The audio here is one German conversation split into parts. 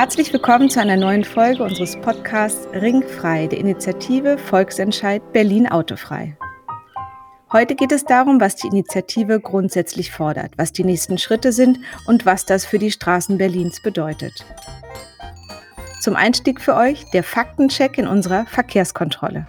Herzlich willkommen zu einer neuen Folge unseres Podcasts Ringfrei, der Initiative Volksentscheid Berlin Autofrei. Heute geht es darum, was die Initiative grundsätzlich fordert, was die nächsten Schritte sind und was das für die Straßen Berlins bedeutet. Zum Einstieg für euch der Faktencheck in unserer Verkehrskontrolle.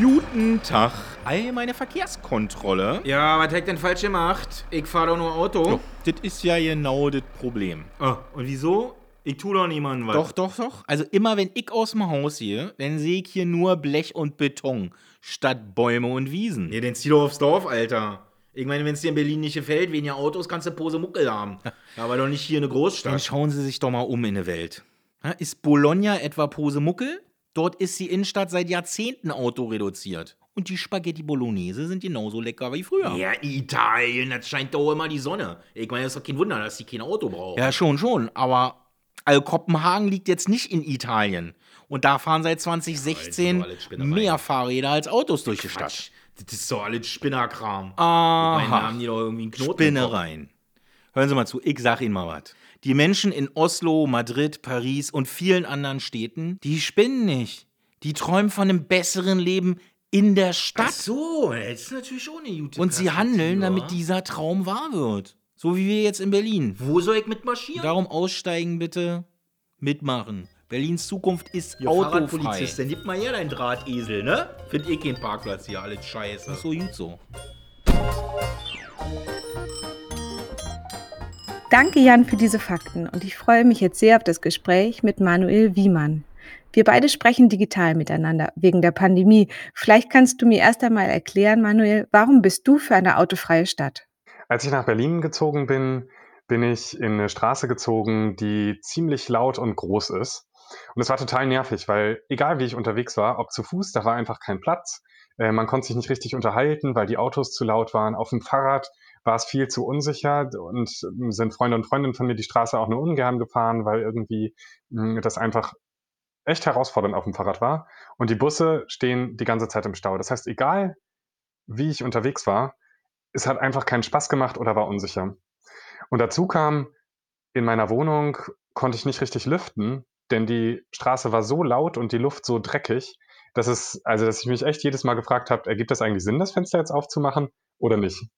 Guten Tag. All meine Verkehrskontrolle. Ja, was hat denn falsch gemacht? Ich fahre doch nur Auto. Das ist ja genau das Problem. Oh, und wieso? Ich tu doch niemandem was. Doch, doch, doch. Also immer wenn ich aus dem Haus gehe, dann sehe ich hier nur Blech und Beton statt Bäume und Wiesen. Nee, dann zieh doch aufs Dorf, Alter. Ich meine, wenn es dir in Berlin nicht gefällt, weniger Autos, kannst du Pose Muckel haben. Ja, aber doch nicht hier eine Dann Großstadt. schauen Sie sich doch mal um in der Welt. Ja, Ist Bologna etwa Posemuckel? Dort ist die Innenstadt seit Jahrzehnten autoreduziert. Und die Spaghetti Bolognese sind genauso lecker wie früher. Ja, Italien, das scheint doch immer die Sonne. Ich meine, das ist doch kein Wunder, dass die kein Auto brauchen. Ja, schon, schon. Aber also Kopenhagen liegt jetzt nicht in Italien. Und da fahren seit 2016 Ja, mehr Fahrräder als Autos durch die Stadt. Quatsch. Das ist doch alles Spinnerkram. Ich meine, da Aha. haben die doch irgendwie einen Knoten. Spinnereien. Hören Sie mal zu, ich sag Ihnen mal was. Die Menschen in Oslo, Madrid, Paris und vielen anderen Städten, die spinnen nicht. Die träumen von einem besseren Leben in der Ach Stadt. so, das ist natürlich schon eine gute Und sie handeln, damit dieser Traum wahr wird. So wie wir jetzt in Berlin. Wo soll ich mitmarschieren? Darum aussteigen bitte, mitmachen. Berlins Zukunft ist Ja, autofrei. Fahrradpolizist, dann gib mal her deinen Drahtesel, ne? Find ich keinen Parkplatz hier, alles scheiße. So gut so. Danke Jan für diese Fakten und ich freue mich jetzt sehr auf das Gespräch mit Manuel Wiemann. Wir beide sprechen digital miteinander wegen der Pandemie. Vielleicht kannst du mir erst einmal erklären, Manuel, warum bist du für eine autofreie Stadt? Als ich nach Berlin gezogen bin, bin ich in eine Straße gezogen, die ziemlich laut und groß ist. Und es war total nervig, weil egal wie ich unterwegs war, ob zu Fuß, da war einfach kein Platz. Äh, man konnte sich nicht richtig unterhalten, weil die Autos zu laut waren. Auf dem Fahrrad war es viel zu unsicher und ähm, sind Freunde und Freundinnen von mir die Straße auch nur ungern gefahren, weil irgendwie mh, das einfach echt herausfordernd auf dem Fahrrad war. Und die Busse stehen die ganze Zeit im Stau. Das heißt, egal wie ich unterwegs war, es hat einfach keinen Spaß gemacht oder war unsicher. Und dazu kam, in meiner Wohnung konnte ich nicht richtig lüften, denn die Straße war so laut und die Luft so dreckig, dass es, also dass ich mich echt jedes Mal gefragt habe, ergibt das eigentlich Sinn, das Fenster jetzt aufzumachen oder nicht?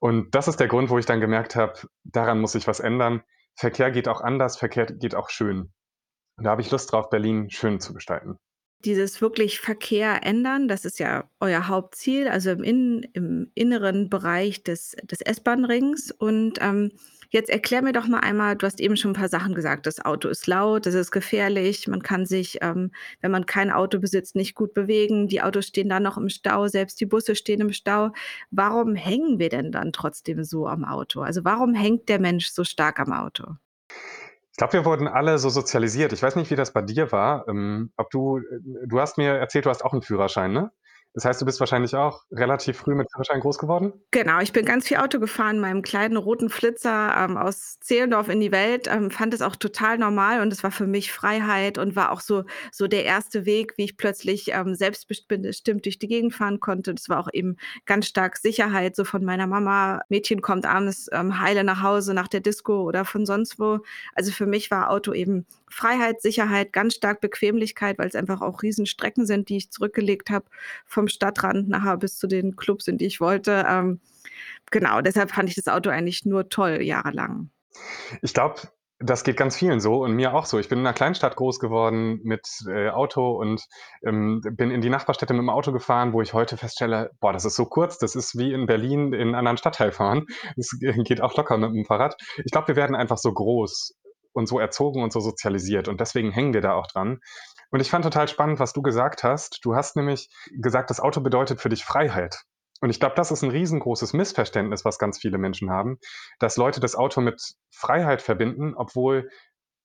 Und das ist der Grund, wo ich dann gemerkt habe, daran muss sich was ändern. Verkehr geht auch anders, Verkehr geht auch schön. Und da habe ich Lust drauf, Berlin schön zu gestalten. Dieses wirklich Verkehr ändern, das ist ja euer Hauptziel, also im, Innen, im inneren Bereich des, des S-Bahn-Rings. Und ähm, jetzt erklär mir doch mal einmal, du hast eben schon ein paar Sachen gesagt. Das Auto ist laut, das ist gefährlich, man kann sich, ähm, wenn man kein Auto besitzt, nicht gut bewegen. Die Autos stehen dann noch im Stau, selbst die Busse stehen im Stau. Warum hängen wir denn dann trotzdem so am Auto? Also warum hängt der Mensch so stark am Auto? Ich glaube, wir wurden alle so sozialisiert. Ich weiß nicht, wie das bei dir war. Ähm, ob du, du hast mir erzählt, du hast auch einen Führerschein, ne? Das heißt, du bist wahrscheinlich auch relativ früh mit Führerschein groß geworden? Genau, ich bin ganz viel Auto gefahren in meinem kleinen roten Flitzer ähm, aus Zehlendorf in die Welt, ähm, fand es auch total normal und es war für mich Freiheit und war auch so, so der erste Weg, wie ich plötzlich ähm, selbstbestimmt durch die Gegend fahren konnte. Das war auch eben ganz stark Sicherheit, so von meiner Mama. Mädchen kommt abends ähm, heile nach Hause nach der Disco oder von sonst wo. Also für mich war Auto eben Freiheit, Sicherheit, ganz stark Bequemlichkeit, weil es einfach auch Riesenstrecken sind, die ich zurückgelegt habe vom Stadtrand nachher bis zu den Clubs, in die ich wollte. Ähm, genau, deshalb fand ich das Auto eigentlich nur toll, jahrelang. Ich glaube, das geht ganz vielen so und mir auch so. Ich bin in einer Kleinstadt groß geworden mit äh, Auto und ähm, bin in die Nachbarstädte mit dem Auto gefahren, wo ich heute feststelle, boah, das ist so kurz, das ist wie in Berlin in einen anderen Stadtteil fahren. Das geht auch locker mit dem Fahrrad. Ich glaube, wir werden einfach so groß und so erzogen und so sozialisiert und deswegen hängen wir da auch dran. Und ich fand total spannend, was du gesagt hast. Du hast nämlich gesagt, das Auto bedeutet für dich Freiheit. Und ich glaube, das ist ein riesengroßes Missverständnis, was ganz viele Menschen haben, dass Leute das Auto mit Freiheit verbinden, obwohl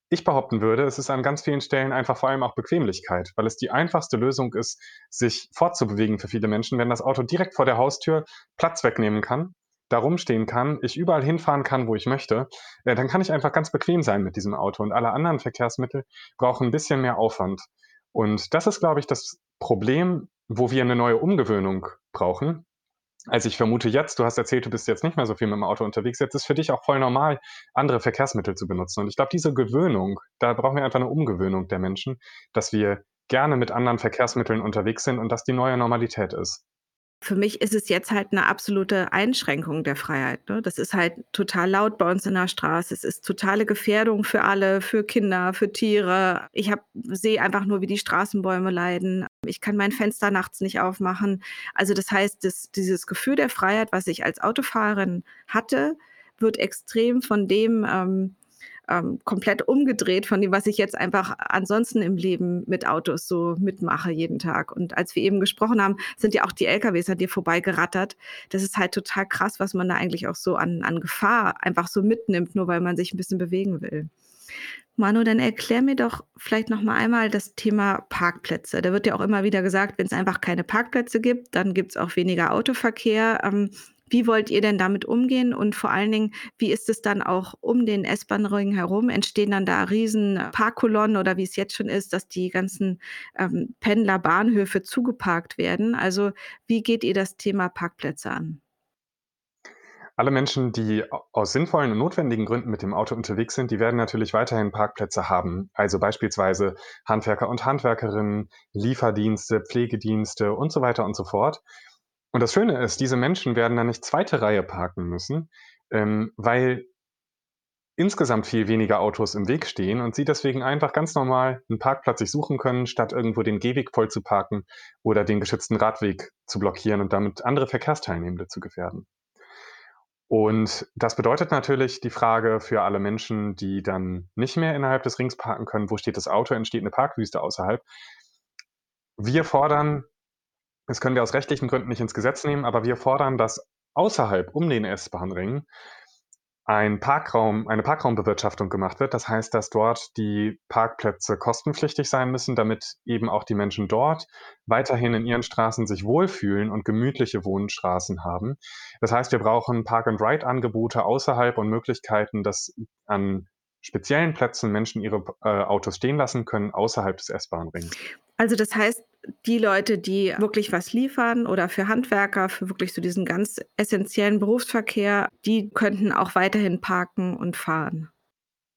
ich behaupten würde, es ist an ganz vielen Stellen einfach vor allem auch Bequemlichkeit, weil es die einfachste Lösung ist, sich fortzubewegen für viele Menschen, wenn das Auto direkt vor der Haustür Platz wegnehmen kann, da rumstehen kann, ich überall hinfahren kann, wo ich möchte, äh, dann kann ich einfach ganz bequem sein mit diesem Auto. Und alle anderen Verkehrsmittel brauchen ein bisschen mehr Aufwand. Und das ist, glaube ich, das Problem, wo wir eine neue Umgewöhnung brauchen. Also ich vermute jetzt, du hast erzählt, du bist jetzt nicht mehr so viel mit dem Auto unterwegs. Jetzt ist für dich auch voll normal, andere Verkehrsmittel zu benutzen. Und ich glaube, diese Gewöhnung, da brauchen wir einfach eine Umgewöhnung der Menschen, dass wir gerne mit anderen Verkehrsmitteln unterwegs sind und das die neue Normalität ist. Für mich ist es jetzt halt eine absolute Einschränkung der Freiheit, ne? Das ist halt total laut bei uns in der Straße. Es ist totale Gefährdung für alle, für Kinder, für Tiere. Ich sehe einfach nur, wie die Straßenbäume leiden. Ich kann mein Fenster nachts nicht aufmachen. Also, das heißt, das dieses Gefühl der Freiheit, was ich als Autofahrerin hatte, wird extrem von dem, ähm, ähm, komplett umgedreht von dem, was ich jetzt einfach ansonsten im Leben mit Autos so mitmache jeden Tag. Und als wir eben gesprochen haben, sind ja auch die LKWs an dir vorbeigerattert. Das ist halt total krass, was man da eigentlich auch so an, an Gefahr einfach so mitnimmt, nur weil man sich ein bisschen bewegen will. Manu, dann erklär mir doch vielleicht noch mal einmal das Thema Parkplätze. Da wird ja auch immer wieder gesagt, wenn es einfach keine Parkplätze gibt, dann gibt es auch weniger Autoverkehr. Ähm, wie wollt ihr denn damit umgehen? Und vor allen Dingen, wie ist es dann auch um den S-Bahn-Ring herum? Entstehen dann da riesen Parkkolonnen oder wie es jetzt schon ist, dass die ganzen ähm, Pendlerbahnhöfe zugeparkt werden? Also wie geht ihr das Thema Parkplätze an? Alle Menschen, die aus sinnvollen und notwendigen Gründen mit dem Auto unterwegs sind, die werden natürlich weiterhin Parkplätze haben. Also beispielsweise Handwerker und Handwerkerinnen, Lieferdienste, Pflegedienste und so weiter und so fort. Und das Schöne ist, diese Menschen werden dann nicht zweite Reihe parken müssen, ähm, weil insgesamt viel weniger Autos im Weg stehen und sie deswegen einfach ganz normal einen Parkplatz sich suchen können, statt irgendwo den Gehweg voll zu parken oder den geschützten Radweg zu blockieren und damit andere Verkehrsteilnehmende zu gefährden. Und das bedeutet natürlich die Frage für alle Menschen, die dann nicht mehr innerhalb des Rings parken können, wo steht das Auto, entsteht eine Parkwüste außerhalb. Wir fordern das können wir aus rechtlichen Gründen nicht ins Gesetz nehmen, aber wir fordern, dass außerhalb um den S-Bahn-Ring ein Parkraum, eine Parkraumbewirtschaftung gemacht wird. Das heißt, dass dort die Parkplätze kostenpflichtig sein müssen, damit eben auch die Menschen dort weiterhin in ihren Straßen sich wohlfühlen und gemütliche Wohnstraßen haben. Das heißt, wir brauchen Park-and-Ride-Angebote außerhalb und Möglichkeiten, dass an speziellen Plätzen Menschen ihre äh, Autos stehen lassen können außerhalb des S-Bahn-Rings. Also das heißt, die Leute, die wirklich was liefern oder für Handwerker, für wirklich so diesen ganz essentiellen Berufsverkehr, die könnten auch weiterhin parken und fahren.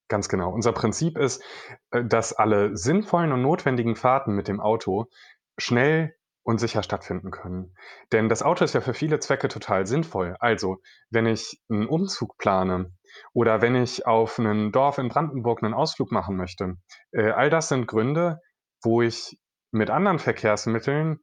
Ganz genau. Unser Prinzip ist, äh, dass alle sinnvollen und notwendigen Fahrten mit dem Auto schnell und sicher stattfinden können. Denn das Auto ist ja für viele Zwecke total sinnvoll. Also, wenn ich einen Umzug plane oder wenn ich auf ein Dorf in Brandenburg einen Ausflug machen möchte, äh, all das sind Gründe, wo ich mit anderen Verkehrsmitteln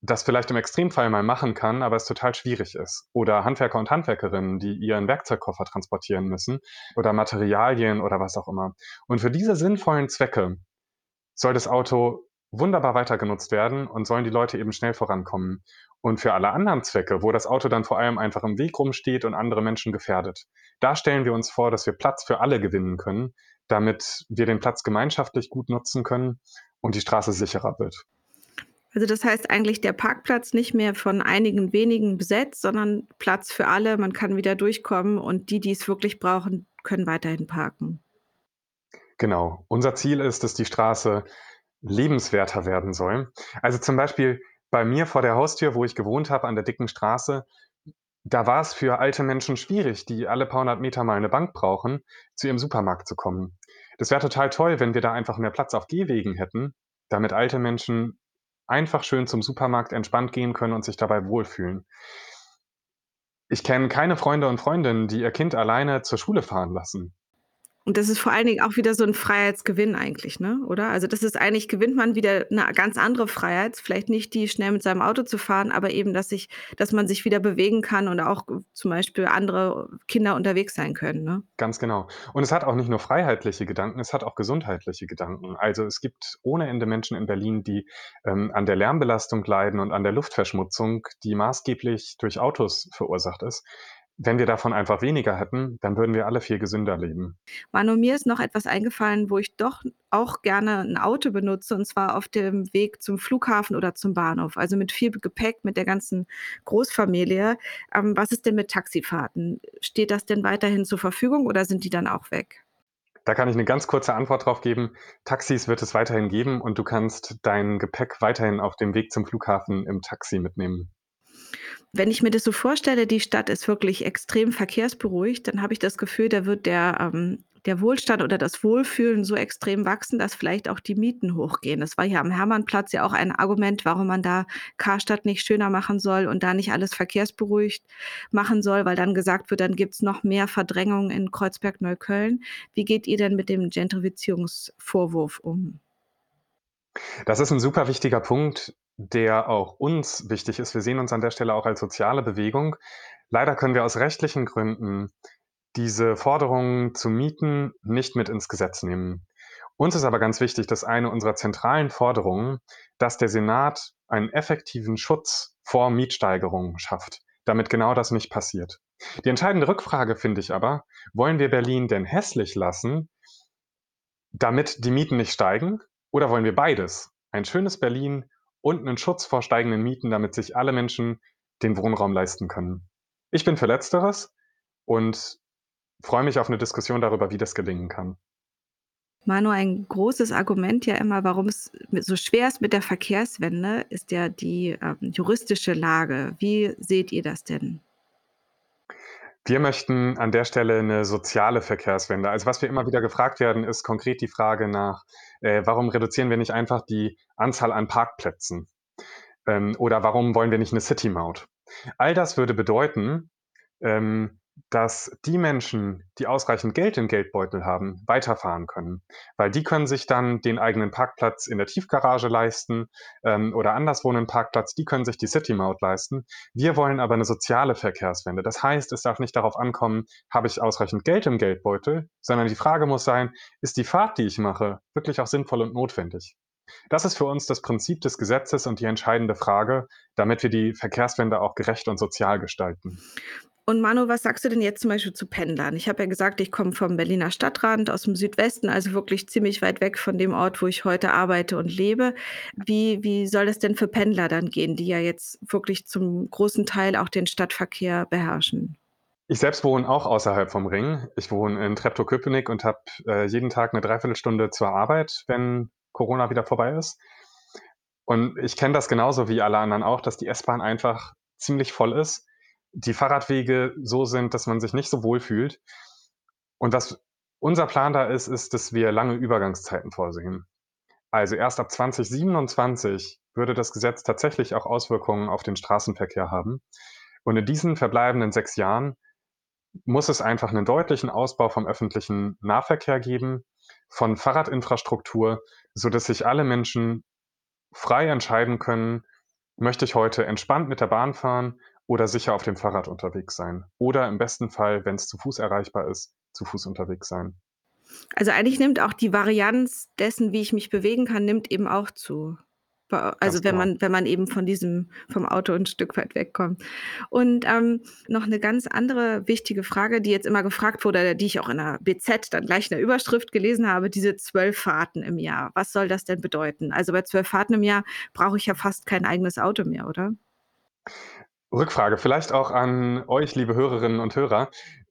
das vielleicht im Extremfall mal machen kann, aber es total schwierig ist. Oder Handwerker und Handwerkerinnen, die ihren Werkzeugkoffer transportieren müssen oder Materialien oder was auch immer. Und für diese sinnvollen Zwecke soll das Auto wunderbar weiter genutzt werden und sollen die Leute eben schnell vorankommen. Und für alle anderen Zwecke, wo das Auto dann vor allem einfach im Weg rumsteht und andere Menschen gefährdet, da stellen wir uns vor, dass wir Platz für alle gewinnen können, damit wir den Platz gemeinschaftlich gut nutzen können und die Straße sicherer wird. Also das heißt eigentlich der Parkplatz nicht mehr von einigen wenigen besetzt, sondern Platz für alle. Man kann wieder durchkommen und die, die es wirklich brauchen, können weiterhin parken. Genau. Unser Ziel ist, dass die Straße lebenswerter werden soll. Also zum Beispiel bei mir vor der Haustür, wo ich gewohnt habe, an der dicken Straße, da war es für alte Menschen schwierig, die alle paar hundert Meter mal eine Bank brauchen, zu ihrem Supermarkt zu kommen. Das wäre total toll, wenn wir da einfach mehr Platz auf Gehwegen hätten, damit alte Menschen einfach schön zum Supermarkt entspannt gehen können und sich dabei wohlfühlen. Ich kenne keine Freunde und Freundinnen, die ihr Kind alleine zur Schule fahren lassen. Und das ist vor allen Dingen auch wieder so 'n Freiheitsgewinn eigentlich, ne, oder? Also, das ist eigentlich gewinnt man wieder 'ne ganz andere Freiheit, vielleicht nicht die schnell mit seinem Auto zu fahren, aber eben, dass sich dass man sich wieder bewegen kann und auch zum Beispiel andere Kinder unterwegs sein können, ne? Ganz genau. Und es hat auch nicht nur freiheitliche Gedanken, es hat auch gesundheitliche Gedanken. Also, es gibt ohne Ende Menschen in Berlin, die, ähm, an der Lärmbelastung leiden und an der Luftverschmutzung, die maßgeblich durch Autos verursacht ist. Wenn wir davon einfach weniger hätten, dann würden wir alle viel gesünder leben. Manu, mir ist noch etwas eingefallen, wo ich doch auch gerne ein Auto benutze, und zwar auf dem Weg zum Flughafen oder zum Bahnhof, also mit viel Gepäck, mit der ganzen Großfamilie. Ähm, was ist denn mit Taxifahrten? Steht das denn weiterhin zur Verfügung oder sind die dann auch weg? Da kann ich eine ganz kurze Antwort drauf geben. Taxis wird es weiterhin geben und du kannst dein Gepäck weiterhin auf dem Weg zum Flughafen im Taxi mitnehmen. Wenn ich mir das so vorstelle, die Stadt ist wirklich extrem verkehrsberuhigt, dann habe ich das Gefühl, da wird der, ähm, der Wohlstand oder das Wohlfühlen so extrem wachsen, dass vielleicht auch die Mieten hochgehen. Das war hier am Hermannplatz ja auch ein Argument, warum man da Karstadt nicht schöner machen soll und da nicht alles verkehrsberuhigt machen soll, weil dann gesagt wird, dann gibt es noch mehr Verdrängung in Kreuzberg-Neukölln. Wie geht ihr denn mit dem Gentrifizierungsvorwurf um? Das ist ein super wichtiger Punkt, der auch uns wichtig ist. Wir sehen uns an der Stelle auch als soziale Bewegung. Leider können wir aus rechtlichen Gründen diese Forderungen zu Mieten nicht mit ins Gesetz nehmen. Uns ist aber ganz wichtig, dass eine unserer zentralen Forderungen, dass der Senat einen effektiven Schutz vor Mietsteigerungen schafft, damit genau das nicht passiert. Die entscheidende Rückfrage finde ich aber, wollen wir Berlin denn hässlich lassen, damit die Mieten nicht steigen? Oder wollen wir beides? Ein schönes Berlin und einen Schutz vor steigenden Mieten, damit sich alle Menschen den Wohnraum leisten können. Ich bin für Letzteres und freue mich auf eine Diskussion darüber, wie das gelingen kann. Manu, ein großes Argument ja immer, warum es so schwer ist mit der Verkehrswende, ist ja die ähm, juristische Lage. Wie seht ihr das denn? Wir möchten an der Stelle eine soziale Verkehrswende. Also was wir immer wieder gefragt werden, ist konkret die Frage nach, äh, warum reduzieren wir nicht einfach die Anzahl an Parkplätzen? Ähm, oder warum wollen wir nicht eine City-Maut? All das würde bedeuten, ähm, dass die Menschen, die ausreichend Geld im Geldbeutel haben, weiterfahren können. Weil die können sich dann den eigenen Parkplatz in der Tiefgarage leisten ähm, oder anderswo einen Parkplatz, die können sich die City-Maut leisten. Wir wollen aber eine soziale Verkehrswende. Das heißt, es darf nicht darauf ankommen, habe ich ausreichend Geld im Geldbeutel, sondern die Frage muss sein, ist die Fahrt, die ich mache, wirklich auch sinnvoll und notwendig? Das ist für uns das Prinzip des Gesetzes und die entscheidende Frage, damit wir die Verkehrswende auch gerecht und sozial gestalten. Und Manu, was sagst du denn jetzt zum Beispiel zu Pendlern? Ich habe ja gesagt, ich komme vom Berliner Stadtrand aus dem Südwesten, also wirklich ziemlich weit weg von dem Ort, wo ich heute arbeite und lebe. Wie, wie soll es denn für Pendler dann gehen, die ja jetzt wirklich zum großen Teil auch den Stadtverkehr beherrschen? Ich selbst wohne auch außerhalb vom Ring. Ich wohne in Treptow-Köpenick und habe äh, jeden Tag eine Dreiviertelstunde zur Arbeit, wenn Corona wieder vorbei ist. Und ich kenne das genauso wie alle anderen auch, dass die S-Bahn einfach ziemlich voll ist die Fahrradwege so sind, dass man sich nicht so wohl fühlt. Und was unser Plan da ist, ist, dass wir lange Übergangszeiten vorsehen. Also erst ab 2027 würde das Gesetz tatsächlich auch Auswirkungen auf den Straßenverkehr haben. Und in diesen verbleibenden sechs Jahren muss es einfach einen deutlichen Ausbau vom öffentlichen Nahverkehr geben, von Fahrradinfrastruktur, so dass sich alle Menschen frei entscheiden können, möchte ich heute entspannt mit der Bahn fahren oder sicher auf dem Fahrrad unterwegs sein. Oder im besten Fall, wenn es zu Fuß erreichbar ist, zu Fuß unterwegs sein. Also eigentlich nimmt auch die Varianz dessen, wie ich mich bewegen kann, nimmt eben auch zu. Also wenn genau. man, wenn man eben von diesem, vom Auto ein Stück weit wegkommt. Und ähm, noch eine ganz andere wichtige Frage, die jetzt immer gefragt wurde, die ich auch in der BZ dann gleich in der Überschrift gelesen habe, diese zwölf Fahrten im Jahr. Was soll das denn bedeuten? Also bei zwölf Fahrten im Jahr brauche ich ja fast kein eigenes Auto mehr, oder? Rückfrage, vielleicht auch an euch, liebe Hörerinnen und Hörer.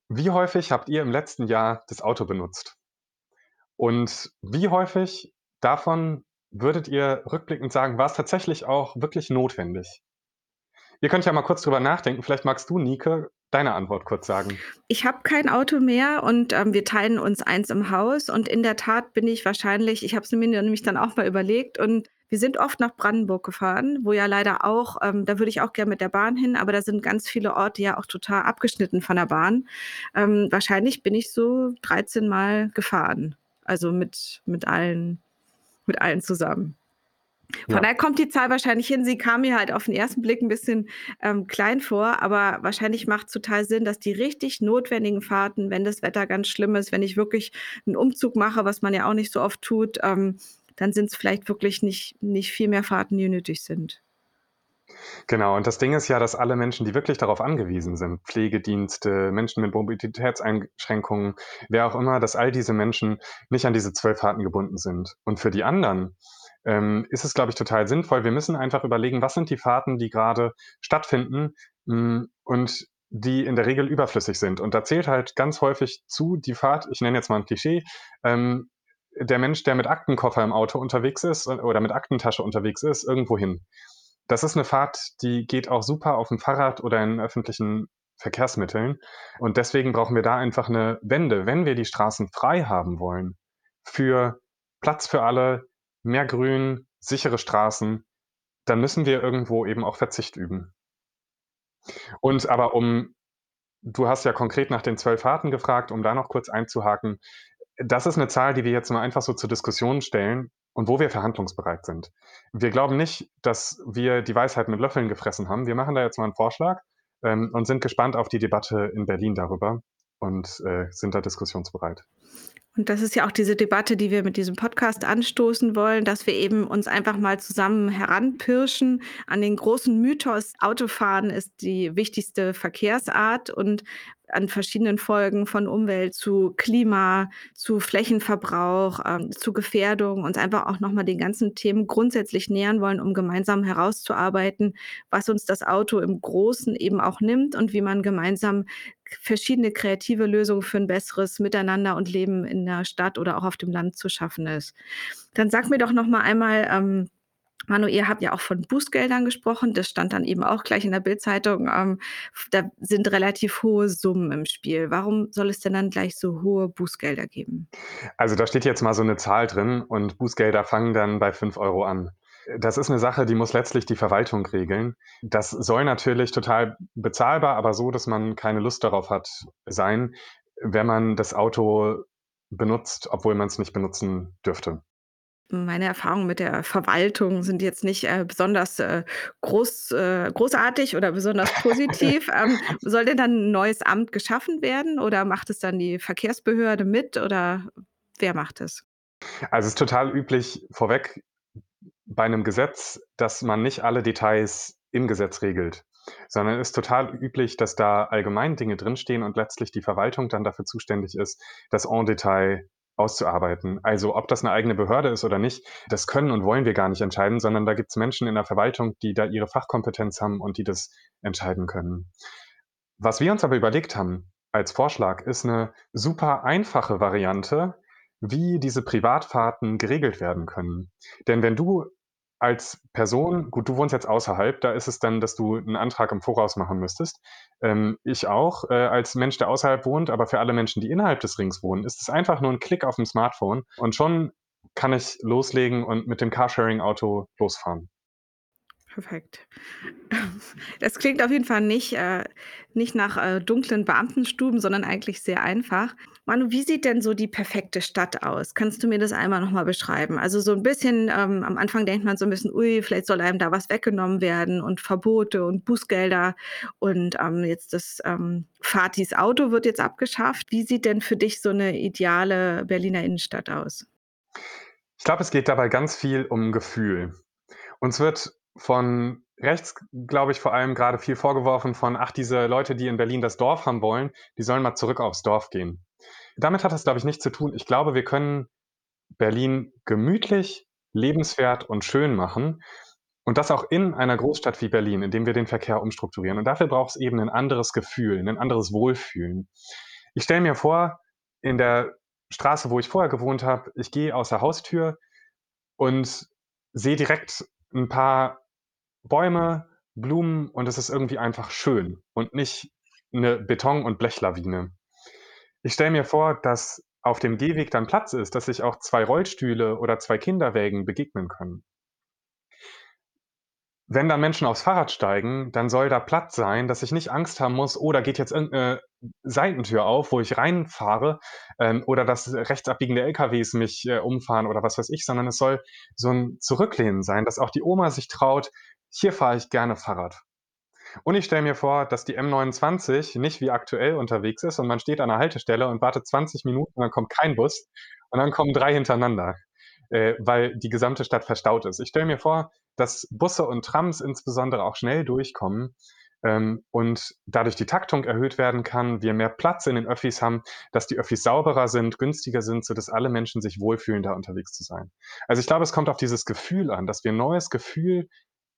Wie häufig habt ihr im letzten Jahr das Auto benutzt? Und wie häufig davon würdet ihr rückblickend sagen, war es tatsächlich auch wirklich notwendig? Ihr könnt ja mal kurz drüber nachdenken. Vielleicht magst du, Nike, deine Antwort kurz sagen. Ich habe kein Auto mehr und ähm, wir teilen uns eins im Haus. Und in der Tat bin ich wahrscheinlich, ich habe es mir nämlich dann auch mal überlegt und wir sind oft nach Brandenburg gefahren, wo ja leider auch, ähm, da würde ich auch gerne mit der Bahn hin, aber da sind ganz viele Orte ja auch total abgeschnitten von der Bahn. Ähm, wahrscheinlich bin ich so 13 Mal gefahren. Also mit, mit allen, mit allen zusammen. Von ja. daher kommt die Zahl wahrscheinlich hin. Sie kam mir halt auf den ersten Blick ein bisschen ähm, klein vor, aber wahrscheinlich macht es total Sinn, dass die richtig notwendigen Fahrten, wenn das Wetter ganz schlimm ist, wenn ich wirklich einen Umzug mache, was man ja auch nicht so oft tut, ähm, dann sind es vielleicht wirklich nicht, nicht viel mehr Fahrten, die nötig sind. Genau, und das Ding ist ja, dass alle Menschen, die wirklich darauf angewiesen sind, Pflegedienste, Menschen mit Mobilitätseinschränkungen, wer auch immer, dass all diese Menschen nicht an diese zwölf Fahrten gebunden sind. Und für die anderen ähm, ist es, glaube ich, total sinnvoll. Wir müssen einfach überlegen, was sind die Fahrten, die gerade stattfinden mh, mm, und die in der Regel überflüssig sind. Und da zählt halt ganz häufig zu die Fahrt, ich nenne jetzt mal ein Klischee, ähm, der Mensch, der mit Aktenkoffer im Auto unterwegs ist oder mit Aktentasche unterwegs ist, irgendwo hin. Das ist eine Fahrt, die geht auch super auf dem Fahrrad oder in öffentlichen Verkehrsmitteln. Und deswegen brauchen wir da einfach eine Wende, wenn wir die Straßen frei haben wollen für Platz für alle, mehr Grün, sichere Straßen, dann müssen wir irgendwo eben auch Verzicht üben. Und aber um du hast ja konkret nach den zwölf Fahrten gefragt, um da noch kurz einzuhaken. Das ist eine Zahl, die wir jetzt mal einfach so zur Diskussion stellen und wo wir verhandlungsbereit sind. Wir glauben nicht, dass wir die Weisheit mit Löffeln gefressen haben. Wir machen da jetzt mal einen Vorschlag ähm, und sind gespannt auf die Debatte in Berlin darüber und äh, sind da diskussionsbereit. Und das ist ja auch diese Debatte, die wir mit diesem Podcast anstoßen wollen, dass wir eben uns einfach mal zusammen heranpirschen an den großen Mythos, Autofahren ist die wichtigste Verkehrsart und an verschiedenen Folgen von Umwelt zu Klima, zu Flächenverbrauch, ähm, zu Gefährdung, uns einfach auch nochmal den ganzen Themen grundsätzlich nähern wollen, um gemeinsam herauszuarbeiten, was uns das Auto im Großen eben auch nimmt und wie man gemeinsam verschiedene kreative Lösungen für ein besseres Miteinander und Leben in der Stadt oder auch auf dem Land zu schaffen ist. Dann sag mir doch noch mal einmal, ähm, Manu, ihr habt ja auch von Bußgeldern gesprochen. Das stand dann eben auch gleich in der Bildzeitung. Ähm, da sind relativ hohe Summen im Spiel. Warum soll es denn dann gleich so hohe Bußgelder geben? Also da steht jetzt mal so eine Zahl drin und Bußgelder fangen dann bei 5 Euro an. Das ist eine Sache, die muss letztlich die Verwaltung regeln. Das soll natürlich total bezahlbar, aber so, dass man keine Lust darauf hat, sein, wenn man das Auto benutzt, obwohl man es nicht benutzen dürfte. Meine Erfahrungen mit der Verwaltung sind jetzt nicht äh, besonders äh, groß, äh, großartig oder besonders positiv. ähm, soll denn dann ein neues Amt geschaffen werden oder macht es dann die Verkehrsbehörde mit oder wer macht es? Also es ist total üblich vorweg bei einem Gesetz, dass man nicht alle Details im Gesetz regelt, sondern es ist total üblich, dass da allgemein Dinge drinstehen und letztlich die Verwaltung dann dafür zuständig ist, das en Detail auszuarbeiten. Also ob das eine eigene Behörde ist oder nicht, das können und wollen wir gar nicht entscheiden, sondern da gibt es Menschen in der Verwaltung, die da ihre Fachkompetenz haben und die das entscheiden können. Was wir uns aber überlegt haben als Vorschlag, ist eine super einfache Variante, wie diese Privatfahrten geregelt werden können. Denn wenn du als Person, gut, du wohnst jetzt außerhalb, da ist es dann, dass du einen Antrag im Voraus machen müsstest. Ähm, ich auch, äh, als Mensch, der außerhalb wohnt, aber für alle Menschen, die innerhalb des Rings wohnen, ist es einfach nur ein Klick auf dem Smartphone und schon kann ich loslegen und mit dem Carsharing-Auto losfahren. Perfekt. Das klingt auf jeden Fall nicht, äh, nicht nach äh, dunklen Beamtenstuben, sondern eigentlich sehr einfach. Manu, wie sieht denn so die perfekte Stadt aus? Kannst du mir das einmal nochmal beschreiben? Also so ein bisschen, ähm, am Anfang denkt man so ein bisschen, ui, vielleicht soll einem da was weggenommen werden und Verbote und Bußgelder und ähm, jetzt das ähm, Fatis Auto wird jetzt abgeschafft. Wie sieht denn für dich so eine ideale Berliner Innenstadt aus? Ich glaube, es geht dabei ganz viel um Gefühl. Uns wird von rechts, glaube ich, vor allem gerade viel vorgeworfen von, ach, diese Leute, die in Berlin das Dorf haben wollen, die sollen mal zurück aufs Dorf gehen. Damit hat das, glaube ich, nichts zu tun. Ich glaube, wir können Berlin gemütlich, lebenswert und schön machen. Und das auch in einer Großstadt wie Berlin, indem wir den Verkehr umstrukturieren. Und dafür braucht es eben ein anderes Gefühl, ein anderes Wohlfühlen. Ich stelle mir vor, in der Straße, wo ich vorher gewohnt habe, ich gehe aus der Haustür und sehe direkt ein paar Bäume, Blumen und es ist irgendwie einfach schön und nicht eine Beton und Blechlawine. Ich stelle mir vor, dass auf dem Gehweg dann Platz ist, dass sich auch zwei Rollstühle oder zwei Kinderwägen begegnen können. Wenn dann Menschen aufs Fahrrad steigen, dann soll da Platz sein, dass ich nicht Angst haben muss: „Oh, da geht jetzt irgendeine Seitentür auf, wo ich reinfahre“, ähm, oder dass rechts abbiegende LKWs mich, äh, umfahren oder was weiß ich, sondern es soll so ein Zurücklehnen sein, dass auch die Oma sich traut: „Hier fahre ich gerne Fahrrad.“ Und ich stelle mir vor, dass die M29 nicht wie aktuell unterwegs ist und man steht an der Haltestelle und wartet 20 Minuten und dann kommt kein Bus und dann kommen drei hintereinander, äh, weil die gesamte Stadt verstaut ist. Ich stelle mir vor, dass Busse und Trams insbesondere auch schnell durchkommen ähm, und dadurch die Taktung erhöht werden kann, wir mehr Platz in den Öffis haben, dass die Öffis sauberer sind, günstiger sind, sodass alle Menschen sich wohlfühlen, da unterwegs zu sein. Also ich glaube, es kommt auf dieses Gefühl an, dass wir ein neues Gefühl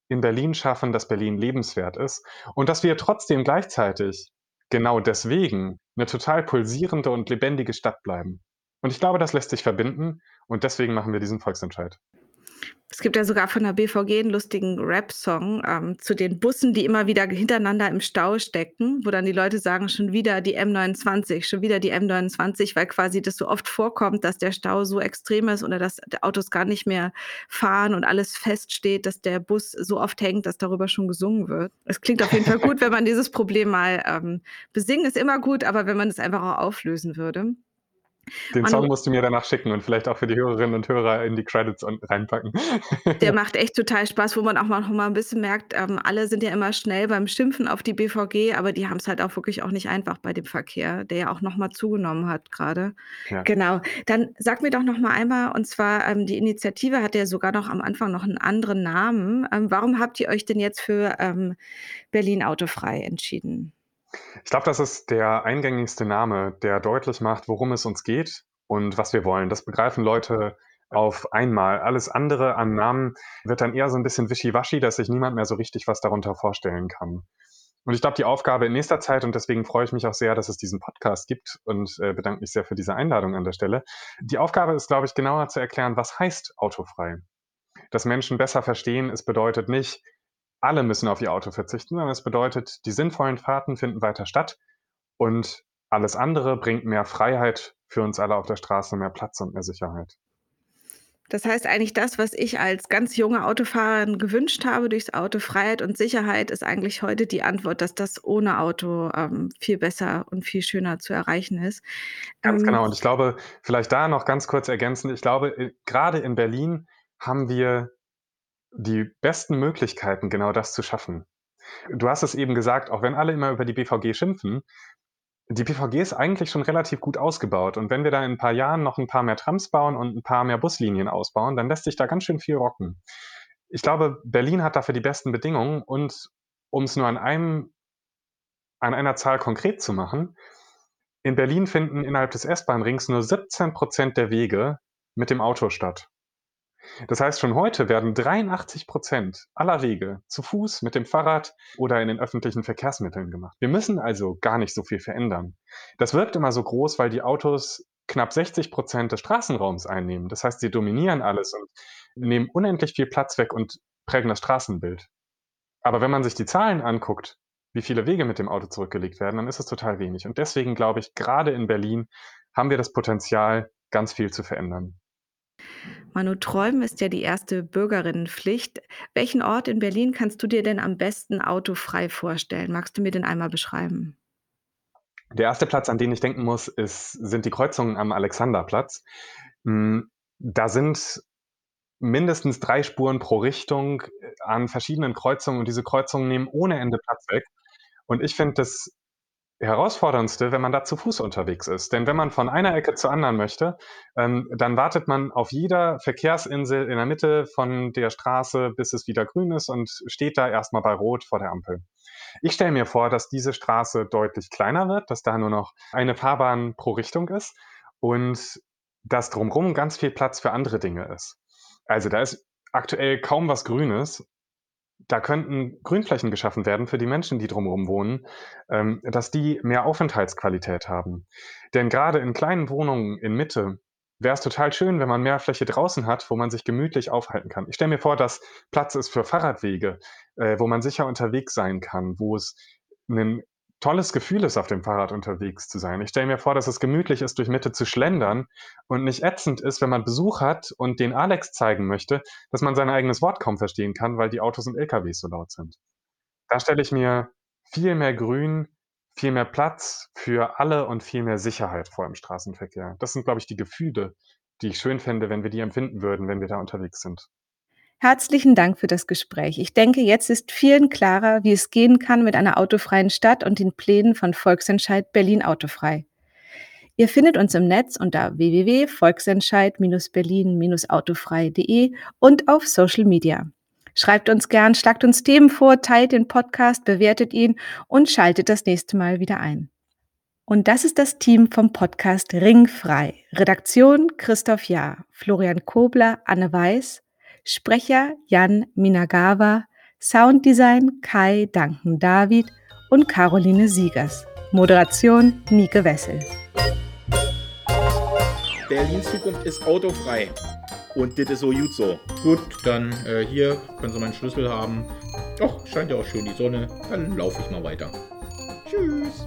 in Berlin schaffen, dass Berlin lebenswert ist und dass wir trotzdem gleichzeitig genau deswegen eine total pulsierende und lebendige Stadt bleiben. Und ich glaube, das lässt sich verbinden und deswegen machen wir diesen Volksentscheid. Es gibt ja sogar von der BVG einen lustigen Rap-Song ähm, zu den Bussen, die immer wieder hintereinander im Stau stecken, wo dann die Leute sagen, schon wieder die M29, schon wieder die M29, weil quasi das so oft vorkommt, dass der Stau so extrem ist oder dass die Autos gar nicht mehr fahren und alles feststeht, dass der Bus so oft hängt, dass darüber schon gesungen wird. Es klingt auf jeden Fall gut, wenn man dieses Problem mal ähm, besingen, ist immer gut, aber wenn man es einfach auch auflösen würde. Den Manu, Song musst du mir danach schicken und vielleicht auch für die Hörerinnen und Hörer in die Credits reinpacken. der macht echt total Spaß, wo man auch mal noch mal ein bisschen merkt, ähm, alle sind ja immer schnell beim Schimpfen auf die BVG, aber die haben es halt auch wirklich auch nicht einfach bei dem Verkehr, der ja auch noch mal zugenommen hat gerade. Ja. Genau. Dann sag mir doch noch mal einmal, und zwar ähm, die Initiative hat ja sogar noch am Anfang noch einen anderen Namen. Ähm, warum habt ihr euch denn jetzt für ähm, Berlin autofrei entschieden? Ich glaube, das ist der eingängigste Name, der deutlich macht, worum es uns geht und was wir wollen. Das begreifen Leute auf einmal. Alles andere an Namen wird dann eher so ein bisschen wischiwaschi, dass sich niemand mehr so richtig was darunter vorstellen kann. Und ich glaube, die Aufgabe in nächster Zeit, und deswegen freue ich mich auch sehr, dass es diesen Podcast gibt und äh, bedanke mich sehr für diese Einladung an der Stelle. Die Aufgabe ist, glaube ich, genauer zu erklären, was heißt autofrei. Dass Menschen besser verstehen, es bedeutet nicht, alle müssen auf ihr Auto verzichten, sondern es bedeutet, die sinnvollen Fahrten finden weiter statt und alles andere bringt mehr Freiheit für uns alle auf der Straße, mehr Platz und mehr Sicherheit. Das heißt eigentlich das, was ich als ganz junge Autofahrerin gewünscht habe durchs Auto, Freiheit und Sicherheit, ist eigentlich heute die Antwort, dass das ohne Auto ähm, viel besser und viel schöner zu erreichen ist. Ganz Ähm, genau. Und ich glaube, vielleicht da noch ganz kurz ergänzend, ich glaube, äh, gerade in Berlin haben wir die besten Möglichkeiten, genau das zu schaffen. Du hast es eben gesagt, auch wenn alle immer über die BVG schimpfen, die BVG ist eigentlich schon relativ gut ausgebaut. Und wenn wir da in ein paar Jahren noch ein paar mehr Trams bauen und ein paar mehr Buslinien ausbauen, dann lässt sich da ganz schön viel rocken. Ich glaube, Berlin hat dafür die besten Bedingungen. Und um es nur an einem, an einer Zahl konkret zu machen, in Berlin finden innerhalb des S-Bahn-Rings nur 17 Prozent der Wege mit dem Auto statt. Das heißt, schon heute werden 83 Prozent aller Wege zu Fuß, mit dem Fahrrad oder in den öffentlichen Verkehrsmitteln gemacht. Wir müssen also gar nicht so viel verändern. Das wirkt immer so groß, weil die Autos knapp 60 Prozent des Straßenraums einnehmen. Das heißt, sie dominieren alles und nehmen unendlich viel Platz weg und prägen das Straßenbild. Aber wenn man sich die Zahlen anguckt, wie viele Wege mit dem Auto zurückgelegt werden, dann ist es total wenig. Und deswegen glaube ich, gerade in Berlin haben wir das Potenzial, ganz viel zu verändern. Manu, Träumen ist ja die erste Bürgerinnenpflicht. Welchen Ort in Berlin kannst du dir denn am besten autofrei vorstellen? Magst du mir den einmal beschreiben? Der erste Platz, an den ich denken muss, ist, sind die Kreuzungen am Alexanderplatz. Hm, Da sind mindestens drei Spuren pro Richtung an verschiedenen Kreuzungen und diese Kreuzungen nehmen ohne Ende Platz weg. Und ich finde das Herausforderndste, wenn man da zu Fuß unterwegs ist. Denn wenn man von einer Ecke zur anderen möchte, ähm, dann wartet man auf jeder Verkehrsinsel in der Mitte von der Straße, bis es wieder grün ist und steht da erstmal bei Rot vor der Ampel. Ich stelle mir vor, dass diese Straße deutlich kleiner wird, dass da nur noch eine Fahrbahn pro Richtung ist und dass drumherum ganz viel Platz für andere Dinge ist. Also da ist aktuell kaum was Grünes da könnten Grünflächen geschaffen werden für die Menschen, die drumherum wohnen, ähm, dass die mehr Aufenthaltsqualität haben. Denn gerade in kleinen Wohnungen in Mitte wäre es total schön, wenn man mehr Fläche draußen hat, wo man sich gemütlich aufhalten kann. Ich stelle mir vor, dass Platz ist für Fahrradwege, äh, wo man sicher unterwegs sein kann, wo es ein tolles Gefühl ist, auf dem Fahrrad unterwegs zu sein. Ich stelle mir vor, dass es gemütlich ist, durch Mitte zu schlendern und nicht ätzend ist, wenn man Besuch hat und den Alex zeigen möchte, dass man sein eigenes Wort kaum verstehen kann, weil die Autos und LKWs so laut sind. Da stelle ich mir viel mehr Grün, viel mehr Platz für alle und viel mehr Sicherheit vor im Straßenverkehr. Das sind, glaube ich, die Gefühle, die ich schön fände, wenn wir die empfinden würden, wenn wir da unterwegs sind. Herzlichen Dank für das Gespräch. Ich denke, jetzt ist vielen klarer, wie es gehen kann mit einer autofreien Stadt und den Plänen von Volksentscheid Berlin Autofrei. Ihr findet uns im Netz unter www.volksentscheid-berlin-autofrei.de und auf Social Media. Schreibt uns gern, schlagt uns Themen vor, teilt den Podcast, bewertet ihn und schaltet das nächste Mal wieder ein. Und das ist das Team vom Podcast Ringfrei. Redaktion Christoph Jahr, Florian Kobler, Anne Weiß, Sprecher Jan Minagawa, Sounddesign Kai Duncan David und Caroline Siegers. Moderation Nike Wessel. Berlins Zukunft ist autofrei. Und das ist so gut so. Gut, dann äh, hier können Sie meinen Schlüssel haben. Ach, scheint ja auch schön die Sonne. Dann laufe ich mal weiter. Tschüss.